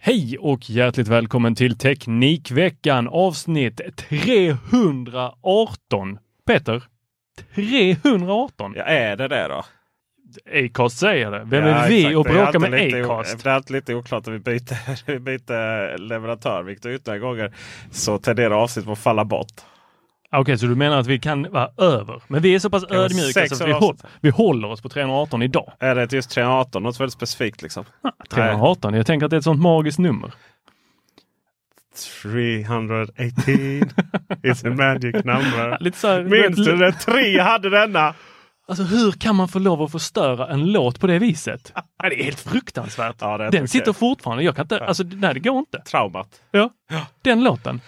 Hej och hjärtligt välkommen till Teknikveckan avsnitt 318. Peter, 318? Ja, är det det då? Acast säger det. Vem ja, är vi exakt. och bråkar med lite Acast? Det är alltid lite oklart om vi byter, vi byter leverantör. Vilket ytterligare gånger så tenderar avsnittet att falla bort. Okej, så du menar att vi kan vara över? Men vi är så pass ödmjuka så att vi, håll, vi håller oss på 318 idag. Är det just 318? Något väldigt specifikt liksom? 318, jag tänker att det är ett sånt magiskt nummer. 318 is a magic number. Lite så här, Minns du det? Tre hade denna! Alltså hur kan man få lov att förstöra en låt på det viset? Ja, det är helt fruktansvärt. Ja, det är den sitter fortfarande. Jag kan inte, alltså nej det går inte. Traumat. Ja, den låten.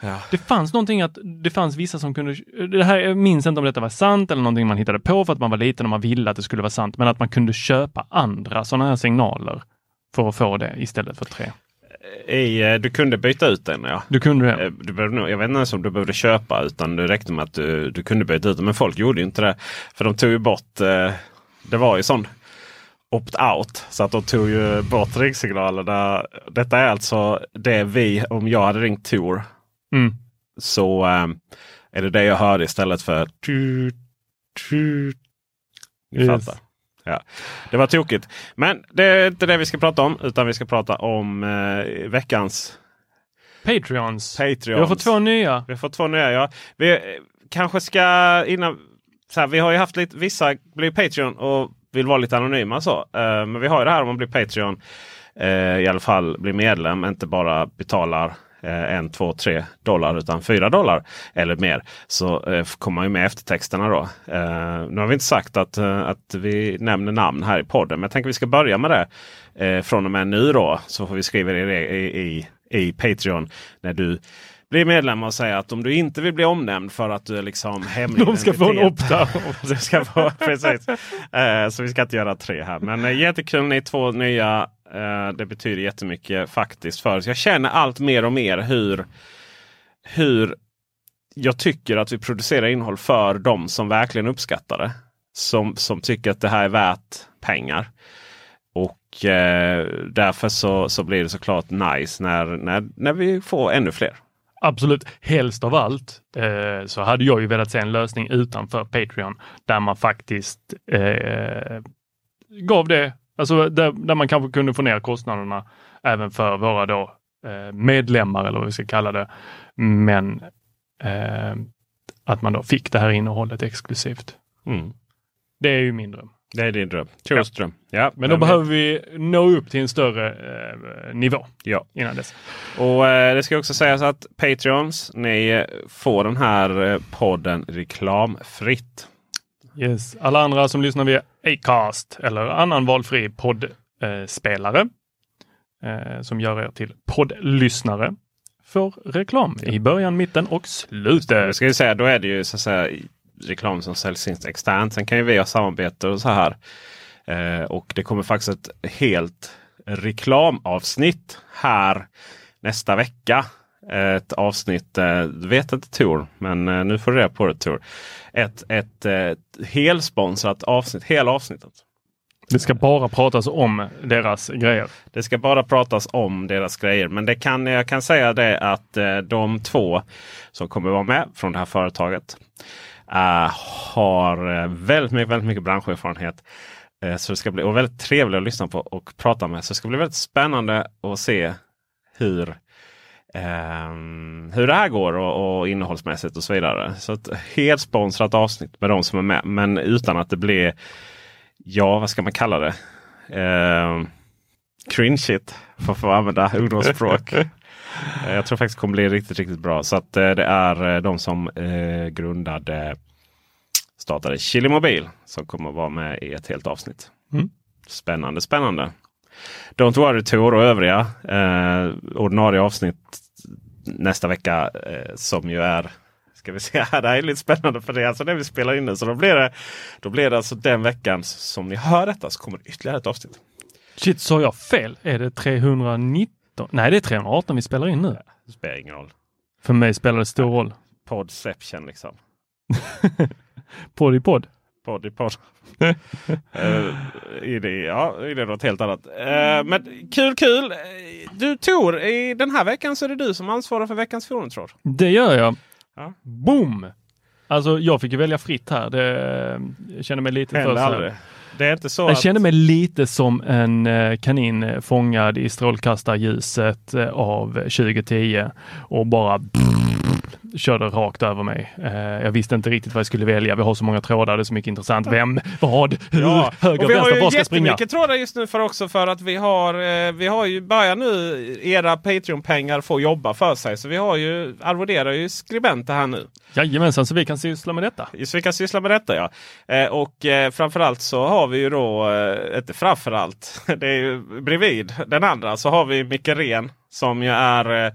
Ja. Det fanns någonting att det fanns vissa som kunde, det här, jag minns inte om detta var sant eller någonting man hittade på för att man var liten och man ville att det skulle vara sant, men att man kunde köpa andra sådana här signaler för att få det istället för tre. I, eh, du kunde byta ut den ja. Du kunde det? Eh, Du behövde, jag vet inte ens om du behövde köpa utan det räckte med att du, du kunde byta ut den. Men folk gjorde inte det. För de tog ju bort, eh, det var ju sån opt-out. Så att de tog ju bort ringsignalerna. Detta är alltså det vi, om jag hade ringt Tor, Mm. så eh, är det det jag hörde istället för tu, tu. Ni Yes. fattar. Ja. Det var tokigt. Men det är inte det vi ska prata om. Utan vi ska prata om eh, veckans Patreons. Patreons. Vi har fått två nya. Vi har fått två nya. Ja. Vi eh, kanske ska innan. Så här, vi har ju haft lite, vissa blir Patreon och vill vara lite anonyma. Så. Eh, men vi har ju det här om man blir Patreon. eh, I alla fall blir medlem. Inte bara betalar eh, en, två, tre dollar utan fyra dollar eller mer. Så eh, kommer man ju med eftertexterna då. Eh, nu har vi inte sagt att, eh, att vi nämner namn här i podden. Men jag tänker vi ska börja med det. Eh, från och med nu då. Så får vi skriva det i, i, i Patreon. När du blir medlem och säga att om du inte vill bli omnämnd för att du är liksom hemlig De ska få en. Du ska få, precis. Eh, så vi ska inte göra tre här. Men eh, jättekul ni två nya. Eh, det betyder jättemycket faktiskt för oss. Jag känner allt mer och mer hur, hur jag tycker att vi producerar innehåll för de som verkligen uppskattar det. Som, som tycker att det här är värt pengar. Och eh, därför så, så blir det såklart nice när, när, när vi får ännu fler. Absolut. Helst av allt eh, så hade jag ju velat se en lösning utanför Patreon där man faktiskt eh, gav det, alltså där, där man kanske kunde få ner kostnaderna även för våra då eh, medlemmar eller vad vi ska kalla det. Men eh, att man då fick det här innehållet exklusivt. Mm. Det är ju min dröm. Det är din dröm. Tros dröm. Ja, Men då vem behöver vi nå upp till en större eh, nivå Ja. innan dess. Och eh, det ska också sägas att Patreons, ni får den här eh, podden reklamfritt. Yes. Alla andra som lyssnar via Acast eller annan valfri poddspelare eh, som gör er till poddlyssnare får reklam i början, mitten och Jag slutet. ska säga, då är det ju så att säga reklam som säljs in externt. Sen kan ju vi ha samarbete och så här. Eh, och det kommer faktiskt ett helt reklamavsnitt här nästa vecka. Ett avsnitt, eh, du vet inte Tor, men eh, nu får du reda på det Tor. Ett, ett eh, helsponsrat avsnitt, hela avsnittet. Det ska bara pratas om deras grejer. Det ska bara pratas om deras grejer. Men det kan, jag kan säga det att de två som kommer vara med från det här företaget eh, har väldigt, mycket, väldigt mycket branscherfarenhet. Eh, så det ska bli och väldigt trevligt att lyssna på och prata med. Så det ska bli väldigt spännande att se hur Um, hur det här går och, och innehållsmässigt och så vidare. Så ett helt sponsrat avsnitt med de som är med. Men utan att det blir, ja vad ska man kalla det? Uh, cringeigt för att få använda ungdomsspråk. jag tror faktiskt det kommer bli riktigt, riktigt bra. Så att uh, det är uh, de som grundade startade Chili Mobil som kommer vara med i ett helt avsnitt. Mm. Spännande, spännande. Don't worry Tor och övriga eh, ordinarie avsnitt nästa vecka eh, som ju är Ska vi se det här är lite spännande för det är alltså när vi spelar in det. Så då blir det, då blir det alltså den veckan som ni hör detta så kommer det ytterligare ett avsnitt. Shit, sa jag fel? Är det 319? Nej, det är 318 vi spelar in nu. Det spelar ingen roll. För mig spelar det stor roll. Podception liksom. podd i podd. Podd i podd. uh, i det, ja, i det är något helt annat. Uh, men kul, kul! Du Tor, i den här veckan så är det du som ansvarar för veckans forumtråd. Det gör jag. Ja. Boom! Alltså jag fick ju välja fritt här. Det, jag känner mig lite Händer för... aldrig. Det är inte så Jag att... kände mig lite som en eh, kanin fångad i strålkastarljuset eh, av 2010 och bara körde rakt över mig. Eh, Jag visste inte riktigt vad jag skulle välja. Vi har så många trådar, det är så mycket intressant. Vem, vad, hur, Ja, höger, och vi har vänster, ju var ska springa? jättemycket trådar just nu för också för att vi har, eh, vi har ju börjar nu era Patreon-pengar få jobba för sig. Så vi har ju, arvoderar ju skribenter här nu. Jajamensan, så vi kan syssla med detta. Så vi kan syssla med detta ja. Eh, och eh, framförallt så har vi ju då, eh, inte framförallt, det är ju bredvid den andra så har vi Micke Ren som ju är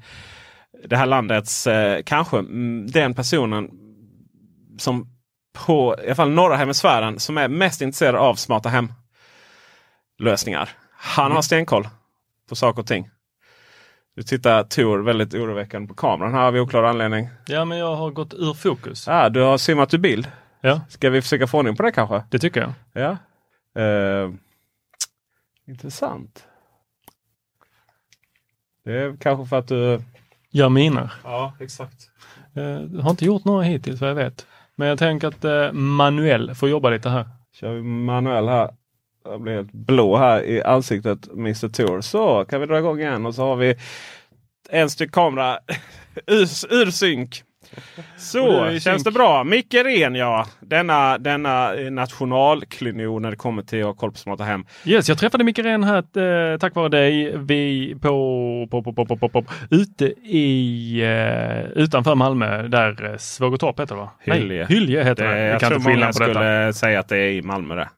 det här landets, eh, kanske mm, den personen som på i alla fall norra hemisfären som är mest intresserad av smarta hem lösningar. Han har stenkoll på saker och ting. Du tittar Tor väldigt oroväckande på kameran här av oklar anledning. Ja, men jag har gått ur fokus. Ah, du har simmat ur bild. Ja, Ska vi försöka få ordning på det kanske? det tycker jag. Ja. Eh, intressant. Det är kanske för att du... Gör miner. Ja, exakt. Eh, Jag har inte gjort några hittills vad jag vet. Men jag tänker att eh, Manuel får jobba lite här. Kör vi manuell här. Jag blir helt blå här i ansiktet Mr Tour. Så kan vi dra igång igen och så har vi en styck kamera ur, ur synk. Så det känns det bra. Micke Ren ja. Denna, denna eh, nationalklenod när det kommer till att ha koll på smarta hem. Yes, jag träffade Micke Ren här eh, tack vare dig vi på, på, på, på, på, på, på ute i eh, utanför Malmö där eh, heter det va? Hylje. Nej, Hylje heter det. Det, Jag jag tror många på detta. skulle säga att det är i Malmö det.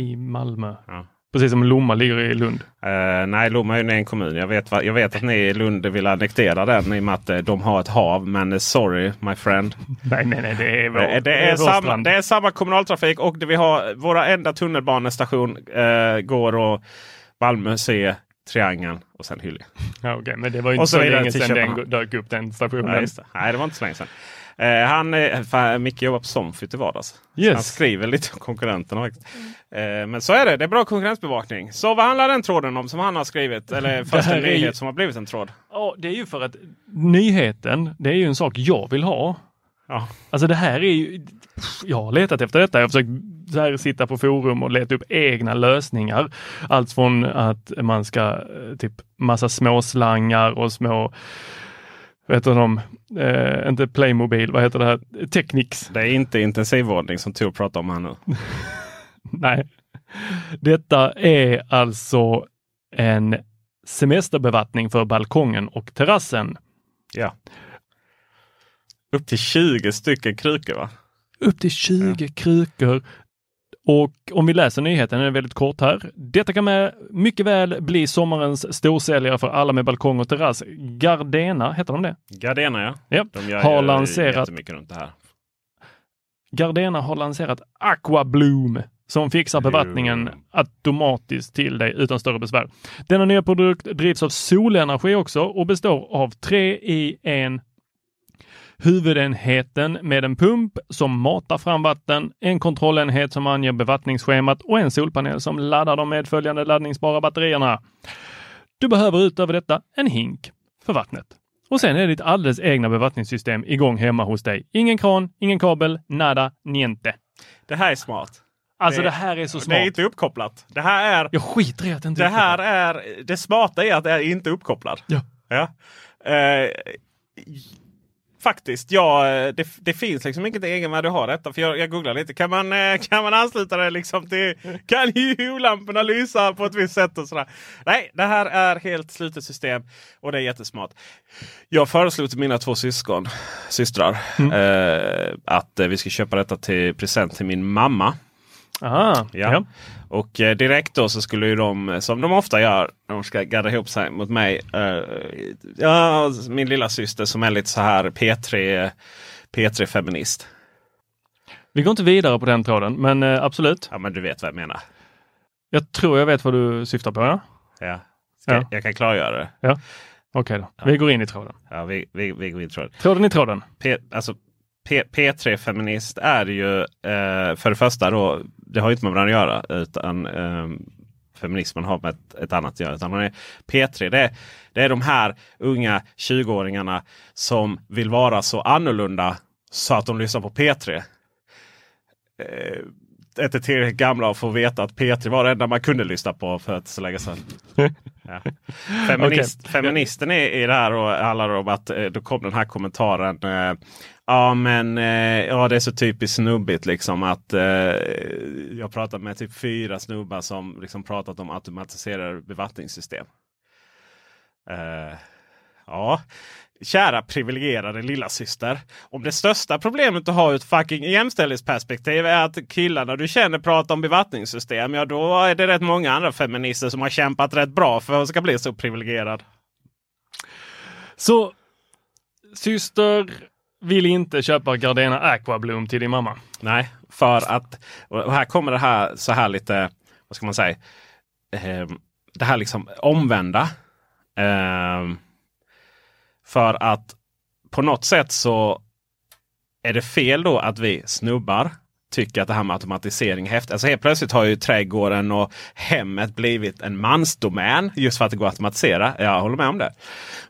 I Malmö. Ja. Precis som Lomma ligger i Lund. Eh, nej, Lomma är ju en kommun. Jag vet, jag vet att ni i Lund vill annektera den i och med att eh, de har ett hav. Men eh, sorry my friend. Nej, nej, nej, det är vår, Eh, det, är vår samma, strand. det är samma kommunaltrafik och det vi har, våra enda tunnelbanestation eh, går och Malmö C, Triangeln och sen Hyllie. Ja, okej, men det var ju inte så så länge sedan den dök upp den stationen. Det. nej, det var inte så länge sedan. Eh, han, fan, Micke jobbar på Somfy i vardags. Yes. Han skriver lite om konkurrenterna. faktiskt. Eh, men så är det. Det är bra konkurrensbevakning. Så vad handlar den tråden om som han har skrivit? Eller här en är ju- nyhet som har blivit en tråd. Ja, det är ju för att nyheten, det är ju en sak jag vill ha. Ja. Alltså det här är ju, jag har letat efter detta. Jag har försökt så här, sitta på forum och leta upp egna lösningar. Allt från att man ska eh, typ massa småslangar och små, vad heter de, eh, inte Playmobil, vad heter det här, Technics. Det är inte intensivvårdning som Tor pratar om här nu. Nej. Detta är alltså en semesterbevattning för balkongen och terrassen. Ja. Upp till 20 stycken krukor va? Upp till 20 krukor. Och om vi läser nyheten, den är väldigt kort här. Detta kan med mycket väl bli sommarens storsäljare för alla med balkong och terrass. Gardena, heter de det? Gardena ja. Ja. De gör Har lanserat- runt det här. Gardena har lanserat Aqua Bloom som fixar bevattningen automatiskt till dig utan större besvär. Denna nya produkt drivs av solenergi också och består av tre i en Huvudenheten med en pump som matar fram vatten, en kontrollenhet som anger bevattningsschemat och en solpanel som laddar de medföljande laddningsbara batterierna. Du behöver utöver detta en hink för vattnet. Och sen är ditt alldeles egna bevattningssystem igång hemma hos dig. Ingen kran, ingen kabel, nada, niente. Det här är smart. Alltså Det- det, här är så Det är smart. inte uppkopplat. Det här är... Jag skiter i att det inte Det är här är... Det smarta är att det är inte uppkopplad. Ja. Ja. Eh, faktiskt, ja, det, det finns liksom inget egenvärde att ha detta. För jag, jag googlar lite. Kan man, eh, kan man ansluta det liksom till... Kan hue-lamporna lysa på ett visst sätt och sådär? Nej, det här är helt slutet system och det är jättesmart. Jag föreslog till mina två syskon, systrar, Mm. eh, att eh, vi ska köpa detta till present till min mamma. Aha, Ja. ja. Och eh, direkt då så skulle ju de, som de ofta gör, när de ska gadda ihop sig mot mig. Eh, ja, min lilla syster som är lite så här P3, P3 feminist. Vi går inte vidare på den tråden, men eh, absolut. Ja men du vet vad jag menar. Jag tror jag vet vad du syftar på. Ja? Ja. Ska, Ja. Jag kan klargöra det. Ja. Okej då. Vi går in i tråden. Ja, vi, vi, vi går in tror jag. Tråden i tråden. P, alltså, P, P3 feminist är ju eh, för det första då, det har inte med varandra att göra utan eh, feminismen har med ett, ett annat att göra. Utan är, P3 det är, det är de här unga 20-åringarna som vill vara så annorlunda så att de lyssnar på P3. Eh, inte tillräckligt gamla och få veta att P3 var det enda man kunde lyssna på för att så länge sedan. Ja. Feminist, Feministen är i det här och handlar om att eh, då kom den här kommentaren. Eh, ja men eh, ja, det är så typiskt snubbigt liksom att eh, jag pratat med typ fyra snubbar som liksom pratat om automatiserade bevattningssystem. Eh, ja, kära privilegierade lilla syster. Om det största problemet att ha ur ett fucking jämställdhetsperspektiv är att killarna du känner pratar om bevattningssystem. Ja, då är det rätt många andra feminister som har kämpat rätt bra för att ska bli så privilegierad. Så syster vill inte köpa Gardena Aquablom till din mamma. Nej, för att och här kommer det här så här lite, vad ska man säga, eh, det här liksom omvända. Eh, för att på något sätt så är det fel då att vi snubbar tycker att det här med automatisering är häftigt. Alltså helt plötsligt har ju trädgården och hemmet blivit en mansdomän just för att det går att automatisera. Jag håller med om det.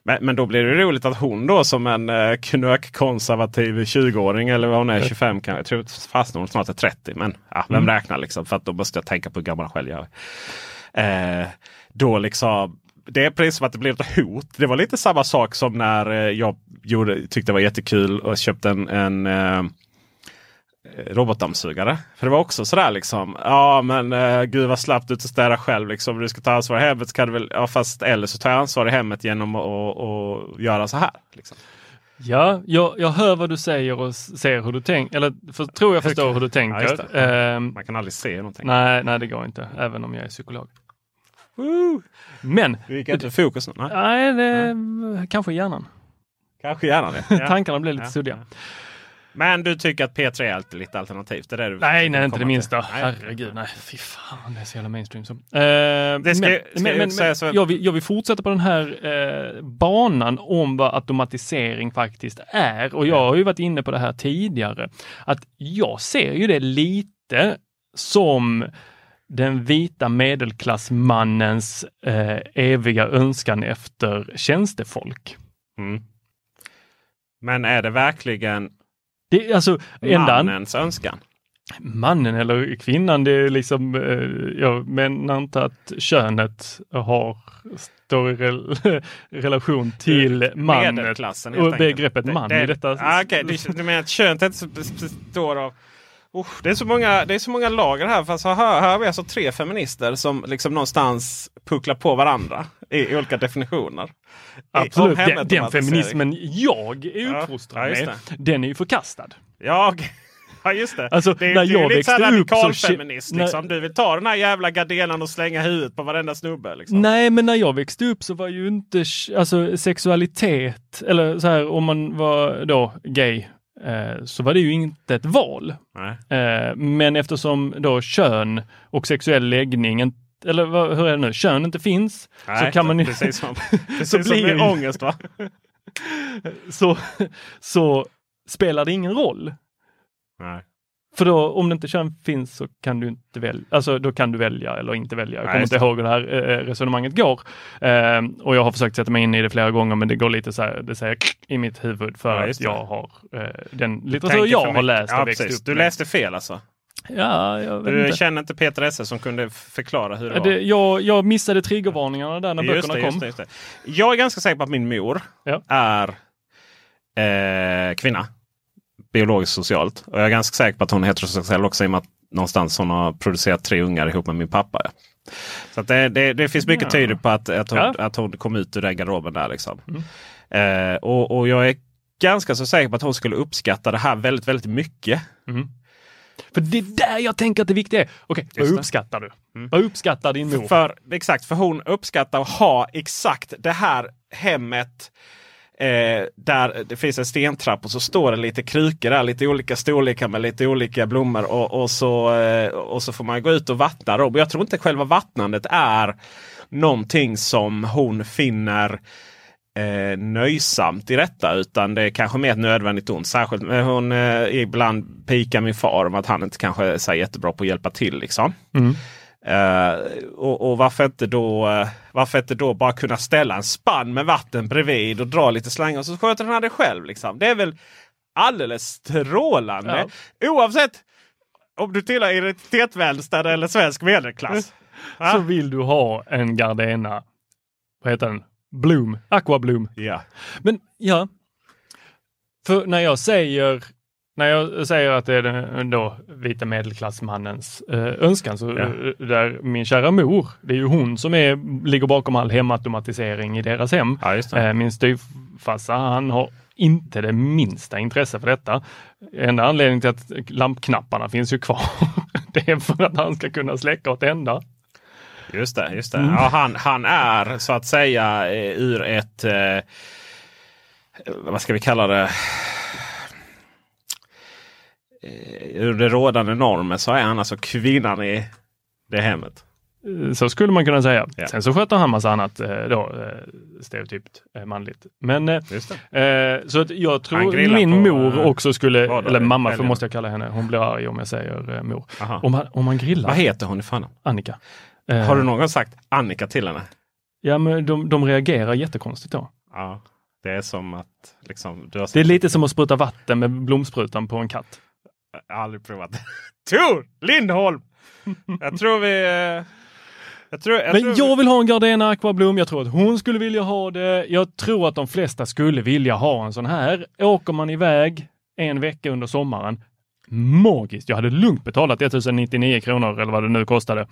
Men, men då blir det roligt att hon då som en eh, knökkonservativ 20-åring eller vad hon är, 25 kan jag tror fast hon snart är 30. Men ja, vem räknar liksom? För att då måste jag tänka på hur gammal själv jag är. Eh, då liksom det är precis som att det blev ett hot. Det var lite samma sak som när eh, jag gjorde, tyckte det var jättekul och köpte en, en eh, robotdammsugare. För det var också sådär liksom. Ja men eh, gud vad slappt ut att städa själv. Liksom. Du ska ta ansvar i hemmet. Så kan du väl, ja, fast, eller så tar jag ansvar i hemmet genom att göra så här. Liksom. Ja, jag, jag hör vad du säger och ser hur du tänker. Eller för, tror jag förstår hur du tänker. Ja. Ehm, Man kan aldrig se någonting. nej, nej, det går inte. Även om jag är psykolog. Men, Du gick inte fokus? Nej. nej, det, kanske hjärnan. Kanske det. Ja. Tankarna blir lite Ja, suddiga. Men du tycker att P3 är alltid lite alternativt? Det är det du Nej, nej, inte det till? minsta. Nej. Herregud, nej. Fy fan, det är så jävla mainstream. Eh, Det ska- men ska men, jag men, säga men så- jag, vill, jag vill fortsätta på den här eh, banan om vad automatisering faktiskt är. Och jag har ju varit inne på det här tidigare. Att jag ser ju det lite som den vita medelklassmannens eh, eviga önskan efter tjänstefolk. Mm. Men är det verkligen Det, är alltså, ända, mannens önskan? mannen eller kvinnan, det är liksom, eh, jag menar inte att könet har, står i rel, relation till mannen Medelklassen helt och begreppet man det, i detta. Ah, Okej, du, du menar att könet inte består av... Oh, det, är så många, det är så många lager här. Fast här, här har vi alltså tre feminister som liksom någonstans pucklar på varandra i, i olika definitioner. I- Absolut, den, den feminismen jag är Ja, uppfostrad ja, med, den är ju förkastad. Ja, ja, just det. Alltså, det är, när är jag lite växte såhär så- radikalfeminist. Liksom. Du vill ta den här jävla gardenan och slänga huvudet på varenda snubbe. Liksom. Nej, men när jag växte upp så var ju inte alltså, sexualitet, eller så här om man var då gay, så var det ju inte ett val. Nej. Eh, men eftersom då kön och sexuell läggning, eller vad, hur är det nu, kön inte finns, Nej, så kan man ju- Precis som, så precis som blir med ju- ångest va? så, så spelar det ingen roll. Nej. För då om det inte kön finns så kan du inte välja, alltså då kan du välja eller inte välja. Jag kommer inte ihåg hur det här eh, resonemanget går. Eh, och jag har försökt sätta mig in i det flera gånger men det går lite så här, det säger i mitt huvud för Ja, att jag har eh, den litteratur jag har läst och ja, växt precis. upp Du läste fel alltså? Ja, jag vet Du inte. känner inte Peter Esse som kunde förklara hur det var? Det, jag, jag missade triggervarningarna där när Just böckerna det, kom. just det, just. Jag är ganska säker på att min mor Ja. är eh, kvinna. Biologiskt socialt. Och jag är ganska säker på att hon är heterosexuell också i och med att någonstans hon har producerat tre ungar ihop med min pappa. Ja. Så det, det, det finns mycket Ja. tydligt på att, att, hon, Ja. att hon kom ut ur den garderoben där. Liksom. Mm. Eh, och, och jag är ganska så säker på att hon skulle uppskatta det här väldigt, väldigt mycket. Mm. För det är där jag tänker att det viktiga är. Okej, vad Just det. uppskattar du? Mm. Vad uppskattar din mor? För, exakt, för hon uppskattar att ha exakt det här hemmet. Eh, där det finns en stentrapp och så står det lite krukor där, lite olika storlekar med lite olika blommor. Och, och, så, eh, och så får man gå ut och vattna dem. Jag tror inte själva vattnandet är någonting som hon finner eh, nöjsamt i detta. Utan det är kanske mer ett nödvändigt ont. Särskilt när hon eh, ibland pikar min far om att han inte kanske är så jättebra på att hjälpa till. Liksom. Mm. Eh, och, och varför, inte då, eh, varför inte då bara kunna ställa en spann med vatten bredvid och dra lite slangar så sköter han det själv. Liksom. Det är väl alldeles strålande. Oavsett om du tillhör identitetsvänster eller svensk medelklass. Så vill du ha en Gardena, vad heter den? Bloom, Aqua Bloom. Ja. Men ja, för när jag säger när jag säger att det är den då vita medelklassmannens eh, önskan, så Ja. eh, där min kära mor, det är ju hon som är, ligger bakom all hemautomatisering i deras hem. Ja. Eh, min styvfarsa, han har inte det minsta intresse för detta. Enda anledningen till att lampknapparna finns ju kvar, det är för att han ska kunna släcka och tända. Just det. Just det. Mm. Ja, han, han är så att säga eh, ur ett... Eh, vad ska vi kalla det? Eh, det rådande normen så är han alltså kvinnan i det hemmet. Eh, Så skulle man kunna säga. Ja. Sen så sköter han massa annat eh, då, stereotypt manligt. Men eh, så att jag Han tror min mor också skulle, vad då? eller mamma för Helgen. måste jag kalla henne, hon blir arg om jag säger mor. Aha. Om man, om man grillar, Vad heter hon i förnamn? Annika. Har du någon gång sagt Annika till henne? Ja men de, de reagerar jättekonstigt då. Ja. Det är som att liksom, Det är lite som att spruta vatten med blomsprutan på en katt. Jag har aldrig provat. Tor Lindholm! Jag tror vi... eh, Jag tror, jag Men tror jag vill ha en Gardena Aqua Bloom. Jag tror att hon skulle vilja ha det. Jag tror att de flesta skulle vilja ha en sån här. Åker man iväg en vecka under sommaren, magiskt. Jag hade lugnt betalat 1099 kronor eller vad det nu kostade.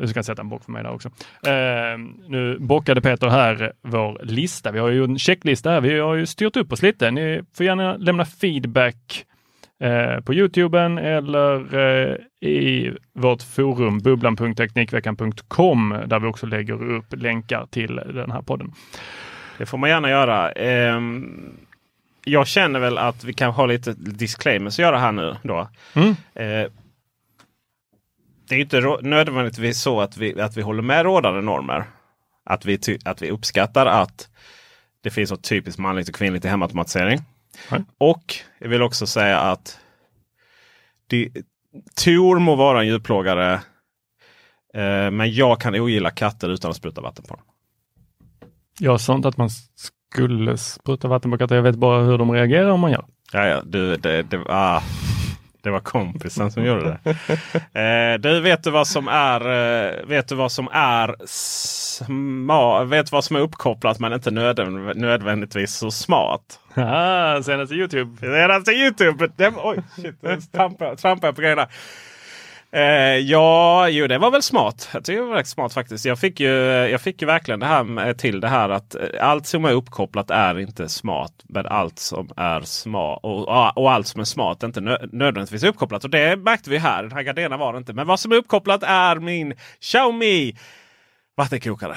Du ska sätta en bock för mig där också. Eh, nu bockade Peter här vår lista. Vi har ju en checklista här. Vi har ju styrt upp oss lite. Ni får gärna lämna feedback eh, på Youtuben eller eh, i vårt forum bubblan.teknikveckan.com där vi också lägger upp länkar till den här podden. Det får man gärna göra. Ehm, jag känner väl att vi kan ha lite disclaimers att göra här nu. Då. Mm. Eh, det är inte nödvändigtvis så att vi, att vi håller med rådande normer. Att vi, att vi uppskattar att det finns något typiskt manligt och kvinnligt i hemautomatisering. Nej. Och jag vill också säga att det, Tor må vara en djurplågare. Eh, men jag kan ogilla katter utan att spruta vatten på dem. Jag sa inte att man skulle spruta vatten på katter. Jag vet bara hur de reagerar om man gör. Ja, ja, du, det, det, ah, det var kompisen som gjorde det. Eh, du, vet du vad som är, eh, vet du vad som är sma, vet du vad som är uppkopplat men inte nödvändigt, nödvändigtvis så smart? Ah, senaste Youtube. Alltså Youtube. Det, oj, shit, trampar jag på grejerna. Eh, ja, jo det var väl smart. Jag tycker det var rätt smart faktiskt. Jag fick ju, jag fick ju verkligen det här med, till det här att eh, allt som är uppkopplat är inte smart. Men allt som är smart och, och allt som är smart är inte nö, nödvändigtvis uppkopplat. Och det märkte vi här. Den här Gardena var det inte. Men vad som är uppkopplat är min Xiaomi vattenkokare.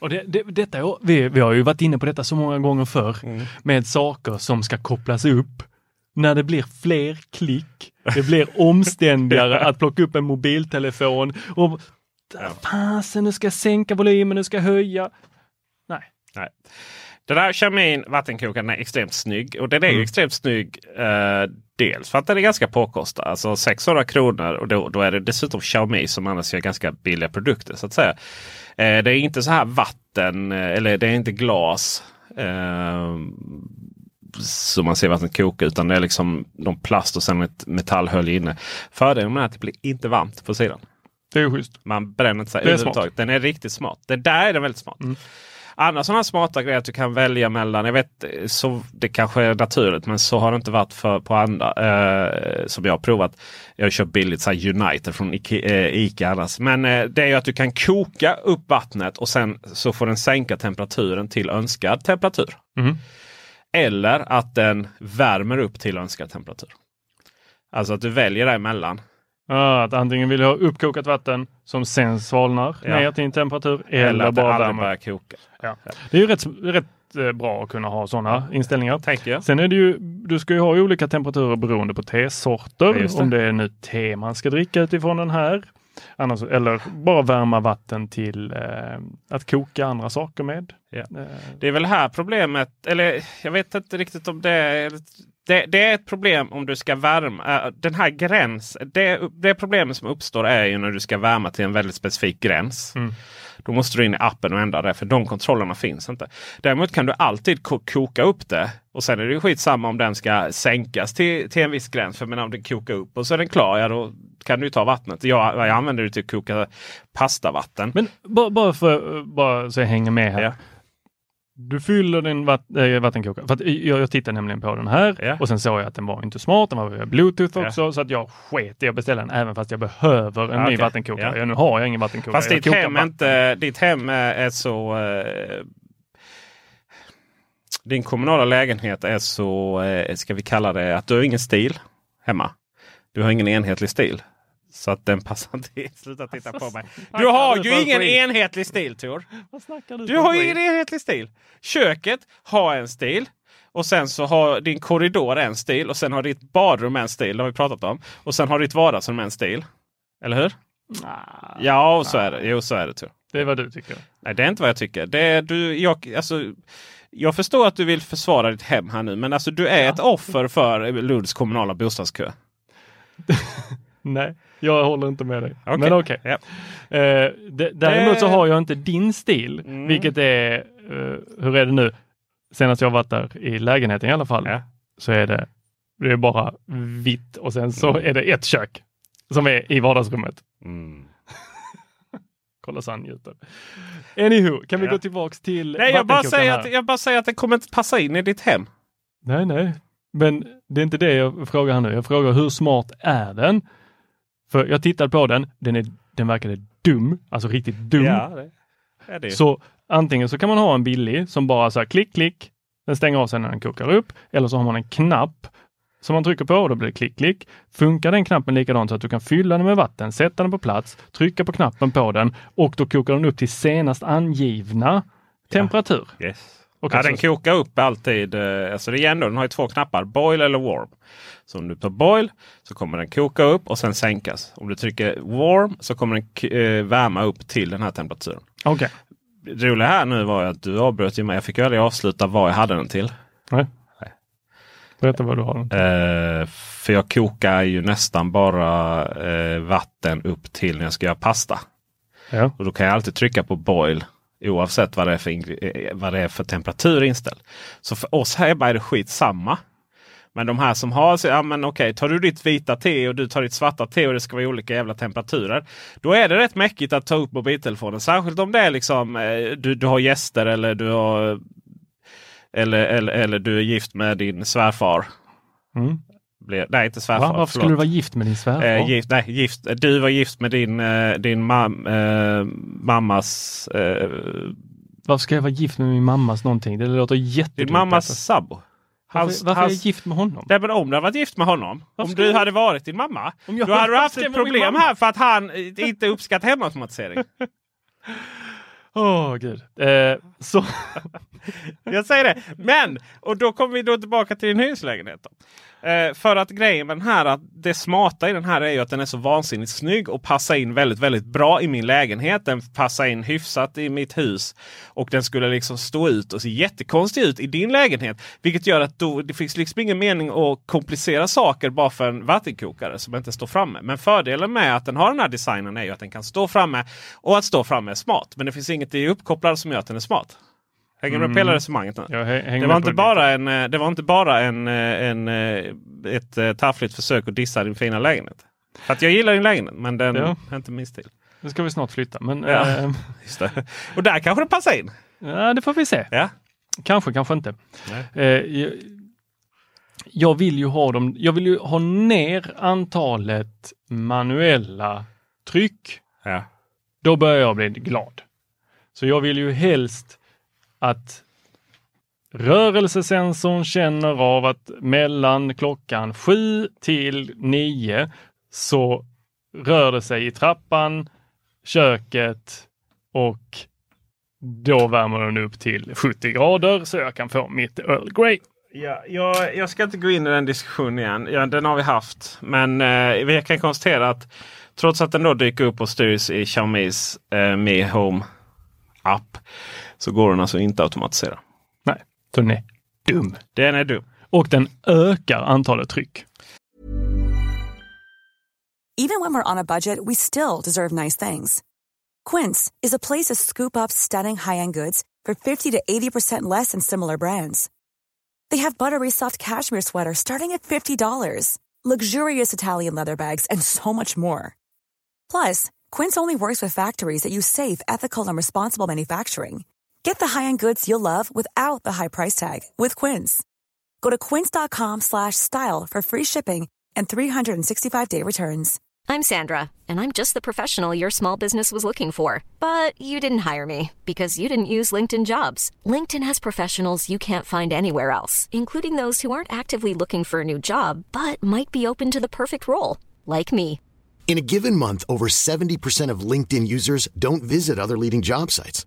Och det, det, detta, vi, vi har ju varit inne på detta så många gånger förr Mm. med saker som ska kopplas upp. När det blir fler klick, det blir omständigare att plocka upp en mobiltelefon och fasen nu ska jag sänka volymen, nu ska jag höja. Nej, Nej. Den här Xiaomi vattenkokaren är extremt snygg. Och den är ju extremt snygg. Eh, dels för att den är ganska påkostad. Alltså 600 kronor. Och då, då är det dessutom Xiaomi som annars gör ganska billiga produkter. så att säga. Eh, det är inte så här vatten eh, eller det är inte glas. Eh, som man ser vattnet koka utan det är liksom någon plast och sen ett metallhölje inne. Fördelen med att det blir inte varmt på sidan. Det är schysst. Man bränner inte sig överhuvudtaget. Den är riktigt smart. Det där är den väldigt smart. Mm. Andra sådana smarta grejer att du kan välja mellan. Jag vet, så det kanske är naturligt men så har det inte varit för, på andra eh, som jag har provat. Jag har köpt billigt så United från Ike, eh, Ica annars. Men eh, det är ju att du kan koka upp vattnet och sen så får den sänka temperaturen till önskad temperatur. Mm. Eller att den värmer upp till önskad temperatur. Alltså att du väljer däremellan. Ja, att antingen vill du ha uppkokat vatten som sen svalnar Ja. ner till en temperatur eller, Eller bara värmer. börjar koka. Ja. Det är ju rätt, rätt eh, bra att kunna ha sådana inställningar. Tänker jag. Sen är det ju, du ska ju ha olika temperaturer beroende på tesorter. Ja, det. om det är nu te man ska dricka utifrån den här. Annars, eller bara värma vatten till eh, att koka andra saker med. Ja. Eh, Det är väl här problemet, eller jag vet inte riktigt om det är det, det är ett problem om du ska värma. äh, den här gräns, det, det problemet som uppstår är ju när du ska värma till en väldigt specifik gräns. Mm. Då måste du in i appen och ändra det för de kontrollerna finns inte. Däremot kan du alltid ko koka upp det. Och sen är det ju skitsamma om den ska sänkas till, till en viss gräns. För men om den kokar upp och så är den klar, ja då kan du ju ta vattnet. Jag, jag använder det till att koka pastavatten. Men bara, bara, för, bara så jag hänger med här. Ja. Du fyller din vatt, äh, vattenkokare. För jag, jag tittade nämligen på den här Ja. och sen såg jag att den var inte smart. Den var via bluetooth Ja. också så att jag sket i att beställa den även fast jag behöver en Ja, ny okej. vattenkokare. Ja. Ja. nu har jag ingen vattenkokare. Fast ditt hem, inte, ditt hem är är så... Eh, din kommunala lägenhet är så, eh, ska vi kalla det, att du har ingen stil hemma. Du har ingen enhetlig stil. Så att den passar inte in. Sluta titta på mig. Du har ju ingen enhetlig stil Tor. Du har ingen enhetlig stil. Köket har en stil. Och sen så har din korridor en stil. Och sen har ditt badrum en stil. Det har vi pratat om. Och sen har ditt vardagsrum en stil. Eller hur? Ah, Ja, och så är det. Jo, så är det Tor. Det är vad du tycker. Nej, det är inte vad jag tycker. Det är, du, jag, alltså, jag förstår att du vill försvara ditt hem här nu. Men alltså, du är ett offer för Lunds kommunala bostadskö. Nej, jag håller inte med dig. Okej. Men okej. Ja. Eh, d- däremot så Det- har jag inte din stil, Mm. vilket är, eh, hur är det nu? Senast jag varit där i lägenheten i alla fall, Ja. så är det, det är bara vitt och sen så Mm. är det ett kök som är i vardagsrummet. Mm. Kolla så han njuter. Anywho, kan vi Ja. gå tillbaks till Nej, jag bara, säger här? att, jag bara säger att det kommer inte passa in i ditt hem. Nej, nej, men det är inte det jag frågar här nu. Jag frågar hur smart är den? För jag tittade på den, den, är, den verkade dum, alltså riktigt dum. Ja, det är det. Så antingen så kan man ha en billig som bara så här klick, klick. Den stänger av sig när den kokar upp. Eller så har man en knapp som man trycker på och då blir det klick, klick. Funkar den knappen likadant så att du kan fylla den med vatten, sätta den på plats, trycka på knappen på den och då kokar den upp till senast angivna temperatur. Yes. Okej, ja, den så- kokar upp alltid. eh, Alltså det är ändå, den har ju två knappar. Boil eller warm. Så om du tar boil så kommer den koka upp och sen sänkas. Om du trycker warm så kommer den eh, värma upp till den här temperaturen. Okej. Det roliga här nu var att du avbröt ju mig. Jag fick ju aldrig avsluta vad jag hade den till. Nej. Berätta vad du har. Eh, för jag kokar ju nästan bara eh, vatten upp till när jag ska göra pasta. Ja. Och då kan jag alltid trycka på boil oavsett vad det är för, eh, vad det är för temperatur inställd. Så för oss här är det skit samma. Men de här som har, så, ja men okej, tar du ditt vita te och du tar ditt svarta te och det ska vara olika jävla temperaturer. Då är det rätt mäckigt att ta upp mobiltelefonen. Särskilt om det är liksom eh, du, du har gäster eller du har eller, eller, eller du är gift med din svärfar. Mm. Blir, nej, inte svärfar. Va? Varför skulle förlåt. du vara gift med din svärfar? Eh, gift, nej, gift, du var gift med din, eh, din mam, eh, mammas eh, Varför ska jag vara gift med min mammas någonting? Det låter jättedumt. din mammas alltså. sambo. Varför, varför är jag gift med honom? Nej, men om du hade varit gift med honom, Varför om skulle du jag- hade varit din mamma, Om jag då hade du haft ett problem här för att han eh, inte uppskattar hemautomatisering. Åh gud. Eh, så, Jag säger det. Men, och då kommer vi då tillbaka till din hyreslägenhet. Då. Eh, för att grejen med den här, att det smarta i den här är ju att den är så vansinnigt snygg och passar in väldigt, väldigt bra i min lägenhet. Den passar in hyfsat i mitt hus. Och den skulle liksom stå ut och se jättekonstig ut i din lägenhet. Vilket gör att då, det finns liksom ingen mening att komplicera saker bara för en vattenkokare som inte står framme. Men fördelen med att den har den här designen är ju att den kan stå framme och att stå framme är smart. Men det finns inget i uppkopplad som gör att den är smart. Hänger du med på hela resonemanget hä- hänger Det var, inte det. bara en, eh, det var inte bara en, eh, en, eh, ett taffligt försök att dissa din fina lägenhet. För att jag gillar din lägenhet men den Ja. är inte min stil. Nu ska vi snart flytta. Men Ja. Just det. Och där kanske det passar in. ja, det får vi se. Ja. Kanske, kanske inte. Nej. Eh, jag, jag vill ju ha dem, jag vill ju ha ner antalet manuella tryck. Ja. Då börjar jag bli glad. Så jag vill ju helst att rörelsesensorn känner av att mellan klockan 7 till 9 så rör det sig i trappan, köket och då värmer den upp till 70 grader så jag kan få mitt Earl Grey. Ja, jag, jag ska inte gå in i den diskussionen igen. Ja, den har vi haft. Men eh, vi kan konstatera att trots att den då dyker upp och styrs i Xiaomis eh, Mi Home app så går den alltså inte att automatisera. Nej, den är dum. Den är dum. Och den ökar antalet tryck. Even when we're on a budget, we still deserve nice things. Quince is a place to scoop up stunning high-end goods for 50 to 80% less than similar brands. They have buttery soft cashmere sweaters starting at $50, luxurious Italian leather bags, and so much more. Plus, Quince only works with factories that use safe, ethical, and responsible manufacturing. Get the high-end goods you'll love without the high price tag with Quince. Go to quince.com slash style for free shipping and 365-day returns. I'm Sandra, and I'm just the professional your small business was looking for. But you didn't hire me because you didn't use LinkedIn jobs. LinkedIn has professionals you can't find anywhere else, including those who aren't actively looking for a new job but might be open to the perfect role, like me. In a given month, over 70% of LinkedIn users don't visit other leading job sites.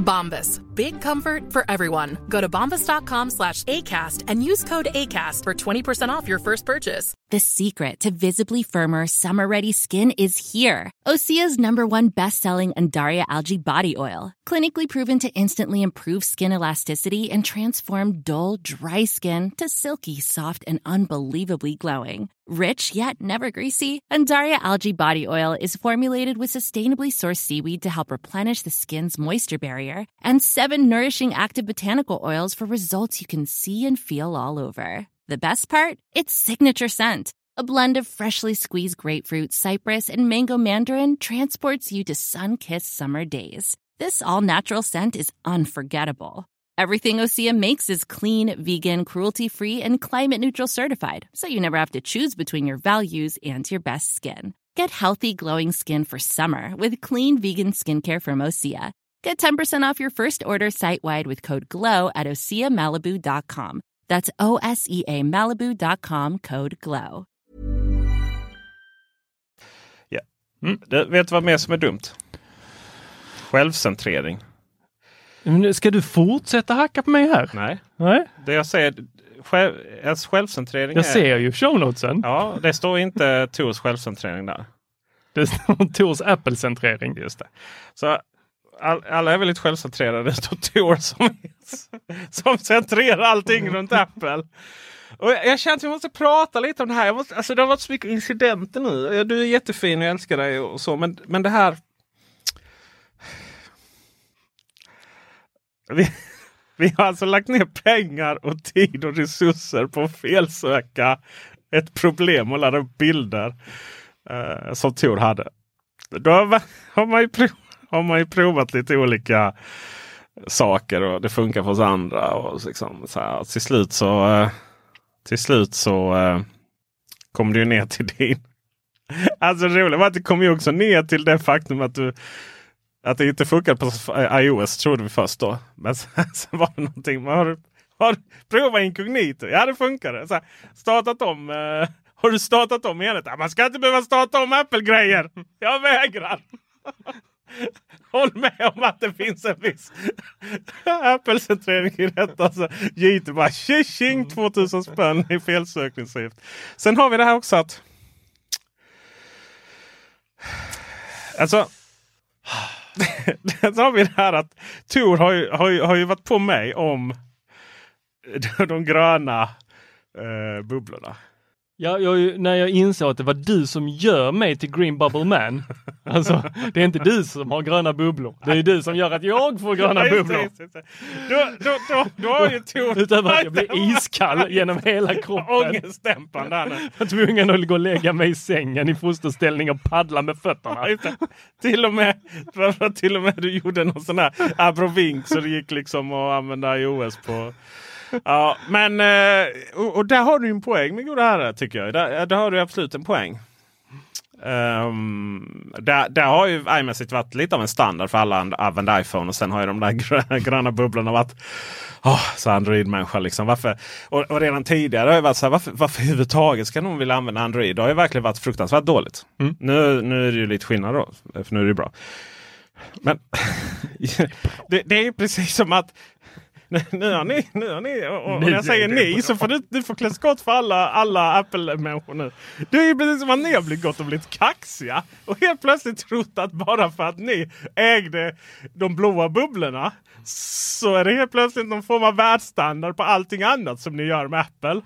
Bombas. Big comfort for everyone. Go to bombas.com slash ACAST and use code ACAST for 20% off your first purchase. The secret to visibly firmer, summer ready skin is here. Osea's number one best selling Andaria Algae Body Oil. Clinically proven to instantly improve skin elasticity and transform dull, dry skin to silky, soft, and unbelievably glowing. Rich yet never greasy, Andaria Algae Body Oil is formulated with sustainably sourced seaweed to help replenish the skin's moisture barrier and seven nourishing active botanical oils for results you can see and feel all over. The best part? It's signature scent. A blend of freshly squeezed grapefruit, cypress, and mango mandarin transports you to sun kissed summer days. This all natural scent is unforgettable. Everything Osea makes is clean, vegan, cruelty free, and climate neutral certified, so you never have to choose between your values and your best skin. Get healthy, glowing skin for summer with clean vegan skincare from Osea. Get 10% off your first order site wide with code GLOW at OseaMalibu.com. That's O S E A Malibu.com code GLOW. Mm. Du, vet du vad mer som är dumt? Självcentrering. Men ska du fortsätta hacka på mig här? Nej, Nej. det jag säger. Själv, ens självcentrering Jag är... ser ju show notesen. Ja, det står inte Tors självcentrering där. Det står Tors Apple-centrering. Just det. Så all, alla är väldigt självcentrerade. Det står Tor som, som centrerar allting runt Apple. Och jag, jag känner att vi måste prata lite om det här. Jag måste, alltså det har varit så mycket incidenter nu. Du är jättefin och jag älskar dig och så. Men, men det här... Vi, vi har alltså lagt ner pengar och tid och resurser på att felsöka ett problem och ladda upp bilder eh, som Tor hade. Då har man, ju prov, har man ju provat lite olika saker och det funkar för oss andra. Och liksom, så här, till slut så, eh, till slut så eh, kom du ner till din. Alltså roligt var att det kom ju också ner till det faktum att du att det inte funkar på iOS trodde vi först då. Men sen, sen var det någonting. Man har, har provat inkognito. Ja det funkar. Så här, startat om. Uh, har du startat om enhet? Ja, man ska inte behöva starta om Apple-grejer. Jag vägrar. Håll med om att det finns en viss Apple-centrering i detta. Alltså, JT bara tjing 2000 spänn i felsökningsavgift. Sen har vi det här också att. Alltså så har vi det här att Tor har ju, har ju, har ju varit på mig om de gröna eh, bubblorna. Ja, jag, när jag insåg att det var du som gör mig till Green Bubble Man. Alltså, det är inte du som har gröna bubblor. Det är du som gör att jag får gröna Ja, bubblor. just just. Då, då, då, då har ju Tor... Utöver att jag blir iskall genom hela kroppen. Ångestdämpande. Jag var tvungen att gå och lägga mig i sängen i fosterställning och paddla med fötterna. Till och med, till och med du gjorde någon sån här abrovink så det gick liksom att använda iOS på. Ja, men eh, och, och där har du en poäng min goda herre tycker jag. Där, där har du absolut en poäng. Um, där, där har ju iMessage varit lite av en standard för alla använder iPhone och sen har ju de där gröna, gröna bubblorna varit oh, så Android-människa. Liksom. Varför? Och, och redan tidigare har jag varit så här, varför, varför överhuvudtaget ska någon vilja använda Android? Det har ju verkligen varit fruktansvärt dåligt. Nu, nu är det ju lite skillnad då, för nu är det bra. Men det, det är ju precis som att nu, har ni, nu har ni och, och när jag säger ni så får du, du får klä skott för alla, alla Apple-människor nu. Det är ju precis som att ni har blivit gått och blivit kaxiga och helt plötsligt trott att bara för att ni ägde de blåa bubblorna så är det helt plötsligt någon form av världsstandard på allting annat som ni gör med Apple.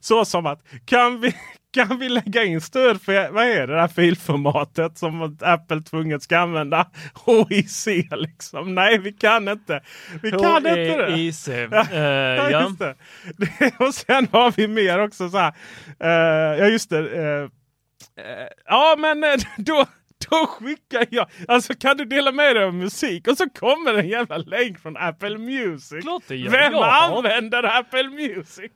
Så som att kan vi, kan vi lägga in stöd för vad är det där filformatet som Apple tvunget ska använda? HIC liksom. Nej, vi kan inte. Vi kan inte det. HEIC. Eh, Ja, ja. just det. Det- Och sen har vi mer också så här. eh, ja, just det. eh, ja, men då, då skickar jag. Alltså kan du dela med dig av musik? Och så kommer en jävla länk från Apple Music. Klart det gör. Vem Ja. använder Apple Music?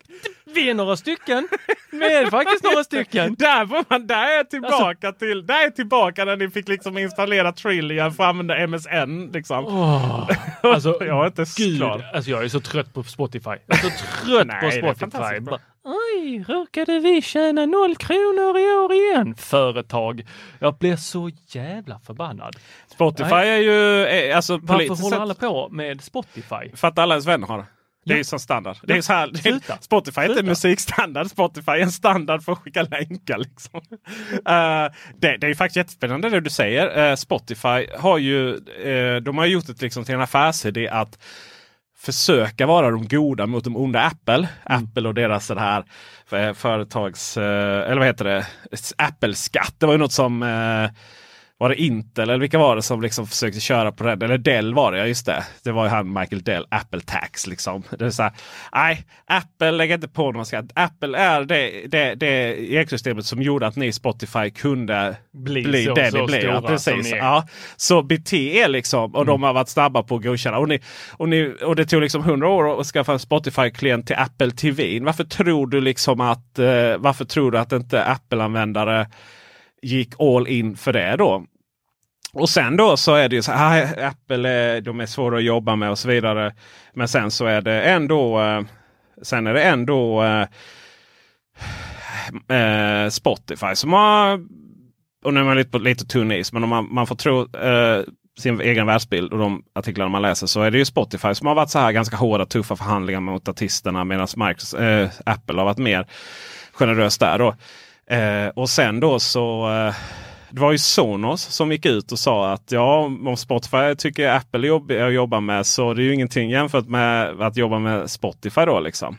Vi är några stycken. Vi är faktiskt några stycken. Där, var man, där är jag tillbaka till. Där är jag tillbaka när ni fick liksom installera Trillian för att använda MSN. Liksom. Åh, alltså, jag är inte Gud, klar. alltså jag är så trött på Spotify. Jag är så trött Nej, på Spotify. Råkade vi tjäna noll kronor i år igen? Företag. Jag blir så jävla förbannad. Spotify Nej. är ju eh, alltså Varför håller alla på med Spotify? För att alla ens vänner har det. Det är ju som standard. Det är så här, är, Spotify är inte musikstandard. Spotify är en standard för att skicka länkar. Liksom. Eh, det, det är ju faktiskt jättespännande det du säger. Eh, Spotify har ju, eh, de har gjort det liksom till en affärsidé att försöka vara de goda mot de onda Apple. Apple och deras det här eh, företags, eh, eller vad heter det, Apple-skatt. Det var ju något som eh, var det Intel eller vilka var det som liksom försökte köra på det? Eller Dell var det, ja just det. Det var ju han Michael Dell, Apple Tax liksom. Det är så här, nej, Apple lägger inte på någon skatt. Apple är det, det, det ekosystemet som gjorde att ni Spotify kunde Bli bli så- det så ni blev. Ja, precis. är. Ja. Så bete er liksom. Och de har varit snabba på att godkänna. Och, ni, och, ni, och det tog liksom 100 år att skaffa en Spotify-klient till Apple TV. Varför tror du liksom att eh, varför tror du att inte Apple-användare gick all in för det då? Och sen då så är det ju så här, ah, Apple är, de är svåra att jobba med och så vidare. Men sen så är det ändå, eh, sen är det ändå eh, eh, Spotify som har, och nu är man lite på lite tunn is, men om man, man får tro eh, sin egen världsbild och de artiklar man läser så är det ju Spotify som har varit så här ganska hårda tuffa förhandlingar mot artisterna medan Microsoft, eh, Apple har varit mer generös där. Då. Eh, och sen då så eh, det var ju Sonos som gick ut och sa att ja, om Spotify tycker Apple är jobbig att eh, jobba med så det är ju ingenting jämfört med att jobba med Spotify då liksom.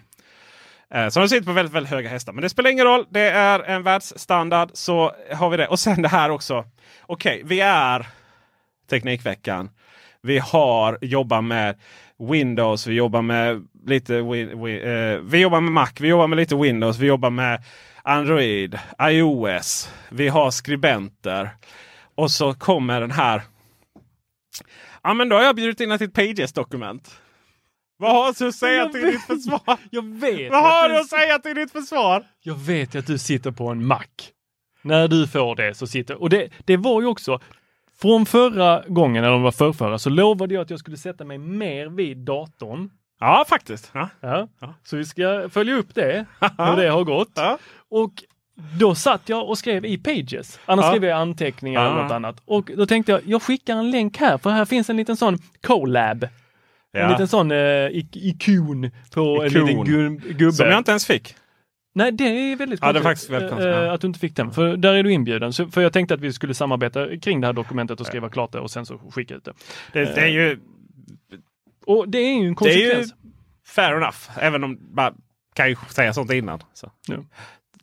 Eh, så de sitter på väldigt, väldigt höga hästar. Men det spelar ingen roll. Det är en världsstandard. Så har vi det. Och sen det här också. Okej, vi är Teknikveckan. Vi har jobbat med Windows. Vi jobbar med lite vi, vi, eh, Vi jobbar med Mac. Vi jobbar med lite Windows. Vi jobbar med Android, iOS. Vi har skribenter. Och så kommer den här. Ja men då har jag bjudit in ett Pages-dokument. Vad har du att säga Jag till vet- ditt försvar? Jag vet, Vad har du att säga till ditt försvar? jag vet att du sitter på en mack. När du får det så sitter... Och det, det var ju också... Från förra gången, eller om det var förrförra, så lovade jag att jag skulle sätta mig mer vid datorn. Ja faktiskt. Ja. Ja. Ja. Så vi ska följa upp det, hur det har gått. Ja. Och då satt jag och skrev i Pages. Annars Ja. skrev jag anteckningar Ja. eller något annat. Och då tänkte jag, jag skickar en länk här, för här finns en liten sån collab. En Ja. liten sån eh, ik- ikon på en Ikon. liten gu- gubbe. Som jag inte ens fick. Nej, det är väldigt Ja, det är konstigt, faktiskt väldigt konstigt, eh, ja. att du inte fick den. För där är du inbjuden. Så, för jag tänkte att vi skulle samarbeta kring det här dokumentet och skriva klart det och sen så skicka ut det. Det, det är ju Och det är ju en Det är ju konsekvens. fair enough. Även om man kan ju säga sånt innan. Så. Ja.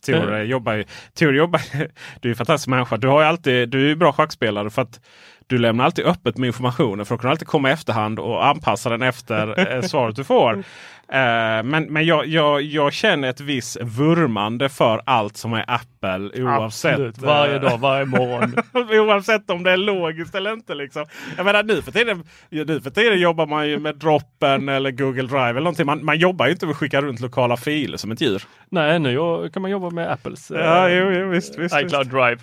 Tor Eh. jobbar ju. Tor jobbar, du är en fantastisk människa. Du, har ju alltid, du är ju bra schackspelare för att du lämnar alltid öppet med informationen för att kunna alltid komma i efterhand och anpassa den efter eh, svaret du får. Eh, men men jag, jag, jag känner ett visst vurmande för allt som är Apple oavsett. Absolut. Varje eh, dag, varje morgon. Oavsett om det är logiskt eller inte. Liksom. Jag menar nu för, tiden, nu för tiden jobbar man ju med droppen eller Google Drive. eller någonting. Man, man jobbar ju inte med att skicka runt lokala filer som ett djur. Nej, nu kan man jobba med Apples eh, Ja, jo, jo, visst, visst, iCloud Drive.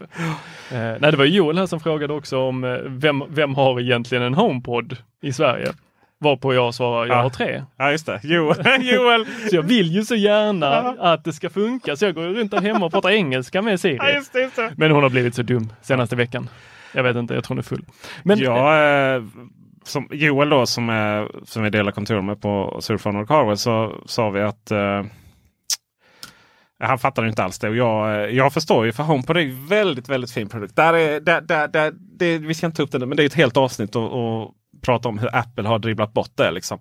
Eh, nej, det var Joel här som frågade också om eh, vem, vem har egentligen en HomePod i Sverige? Varpå jag svarar, jag Ja. har tre. Ja just det. Jo, Joel. Så jag vill ju så gärna att det ska funka, så jag går runt där hemma och pratar engelska med Siri. just det, just det. Men hon har blivit så dum senaste veckan. Jag vet inte, jag tror hon är full. Men Ja, eh, som Joel då som, är, som vi delar kontor med på Surfon och Carwell så sa vi att eh, han fattar inte alls det. Och jag, eh, jag förstår ju för HomePod är en väldigt, väldigt fin produkt. Där är, där, där, där, det, vi ska inte ta upp det nu, men det är ett helt avsnitt och, och prata om hur Apple har dribblat bort det. Liksom.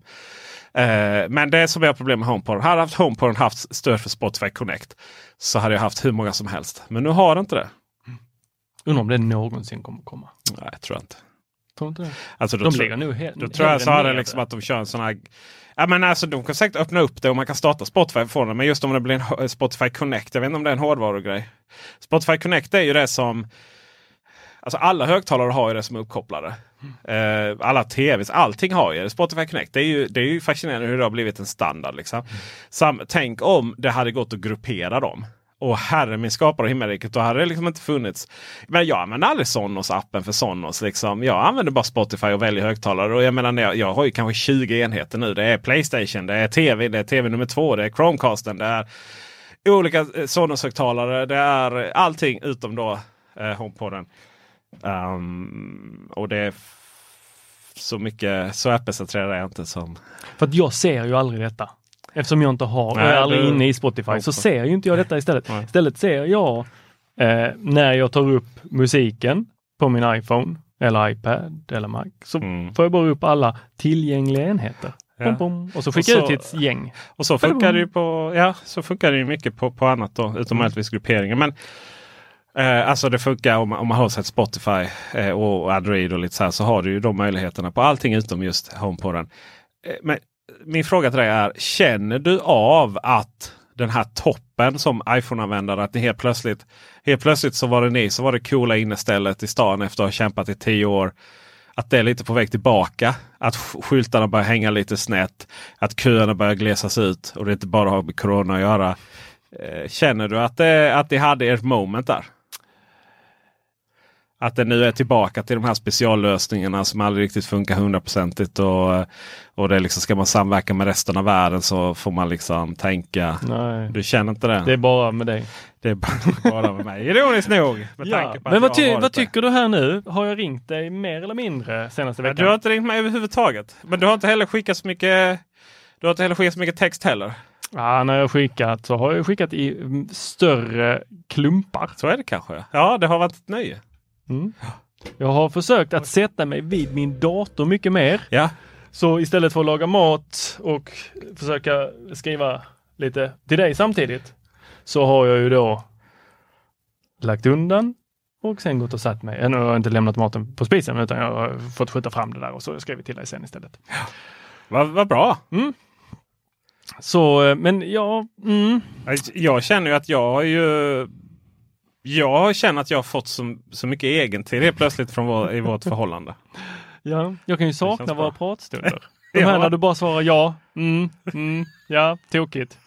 Eh, men det som är problem med HomePod. Hade haft HomePod haft stöd för Spotify Connect så hade jag haft hur många som helst. Men nu har det inte det. undrar om det någonsin kommer komma. Nej, jag tror jag inte. Tror inte det? Alltså, då De tror- ligger nog he- Då tror jag så är det ner liksom att de kör en sån här... Ja, men alltså, de kan säkert öppna upp det och man kan starta Spotify från det. Men just om det blir en Spotify Connect. Jag vet inte om det är en hårdvarugrej. Spotify Connect är ju det som... Alltså alla högtalare har ju det som är uppkopplade. Eh, alla tvs, allting har ju det. Spotify Connect. Det är ju, det är ju fascinerande hur det har blivit en standard. Liksom. Sam, tänk om det hade gått att gruppera dem. Och herre min skapare och himmelriket, då hade det liksom inte funnits. Men jag använder aldrig Sonos-appen för Sonos. Liksom. Jag använder bara Spotify och väljer högtalare. Och jag menar, jag, jag har ju kanske 20 enheter nu. Det är Playstation, det är TV, det är TV nummer två, det är Chromecasten, det är olika eh, Sonos-högtalare. Det är allting utom då eh, HomePoden. Um, och det är så mycket, så Apple-centrerad är jag inte som... För att jag ser ju aldrig detta. Eftersom jag inte har, Nej, jag är aldrig du- inne i Spotify, så ser ju inte jag detta istället. Nej. Istället ser jag eh, när jag tar upp musiken på min iPhone eller iPad eller Mac, så Mm. får jag bara upp alla tillgängliga enheter. Ja. Bom, bom, och så skickar jag ut till ett gäng. Och så funkar det ju på, ja, så funkar det ju mycket på, på annat då, utom Mm. möjligtvis grupperingar. Men eh, alltså det funkar om, man- om man har sett Spotify eh, och Android och lite så här så har du ju de möjligheterna på allting utom just HomePoden. Eh, men min fråga till dig är, känner du av att den här toppen som iPhone-användare, att det helt plötsligt, helt plötsligt så var det ni som var det coola innestället i stan efter att ha kämpat i tio år. Att det är lite på väg tillbaka. Att skyltarna börjar hänga lite snett. Att köerna börjar glesas ut och det inte bara har med Corona att göra. Eh, känner du att, det, att det hade ert moment där? Att det nu är tillbaka till de här speciallösningarna som aldrig riktigt funkar hundraprocentigt. Och, och det liksom, ska man samverka med resten av världen så får man liksom tänka. Nej, Du känner inte det? det är bara med dig. Det är bara, bara med mig. Ironiskt nog. Med Ja. tanke på att Men vad, ty vad tycker du här nu? Har jag ringt dig mer eller mindre senaste veckan? Du har inte ringt mig överhuvudtaget. Men du har inte heller skickat så mycket, du har inte heller skickat så mycket text heller. Ja, när jag har skickat så har jag skickat i större klumpar. Så är det kanske. Ja, det har varit ett nöje. Mm. Jag har försökt att sätta mig vid min dator mycket mer. Ja, Så istället för att laga mat och försöka skriva lite till dig samtidigt så har jag ju då lagt undan och sen gått och satt mig. Ännu har jag inte lämnat maten på spisen utan jag har fått skjuta fram det där och så har jag skrivit till dig sen istället. vad vad bra. Så, eh, men ja, mm, Jag känner ju att jag har ju Jag känner att jag har fått så, så mycket egentid helt plötsligt från vår, i vårt förhållande. Ja, jag kan ju sakna våra bra. pratstunder. De Ja. här när du bara svarar ja, mm, mm, ja, tokigt.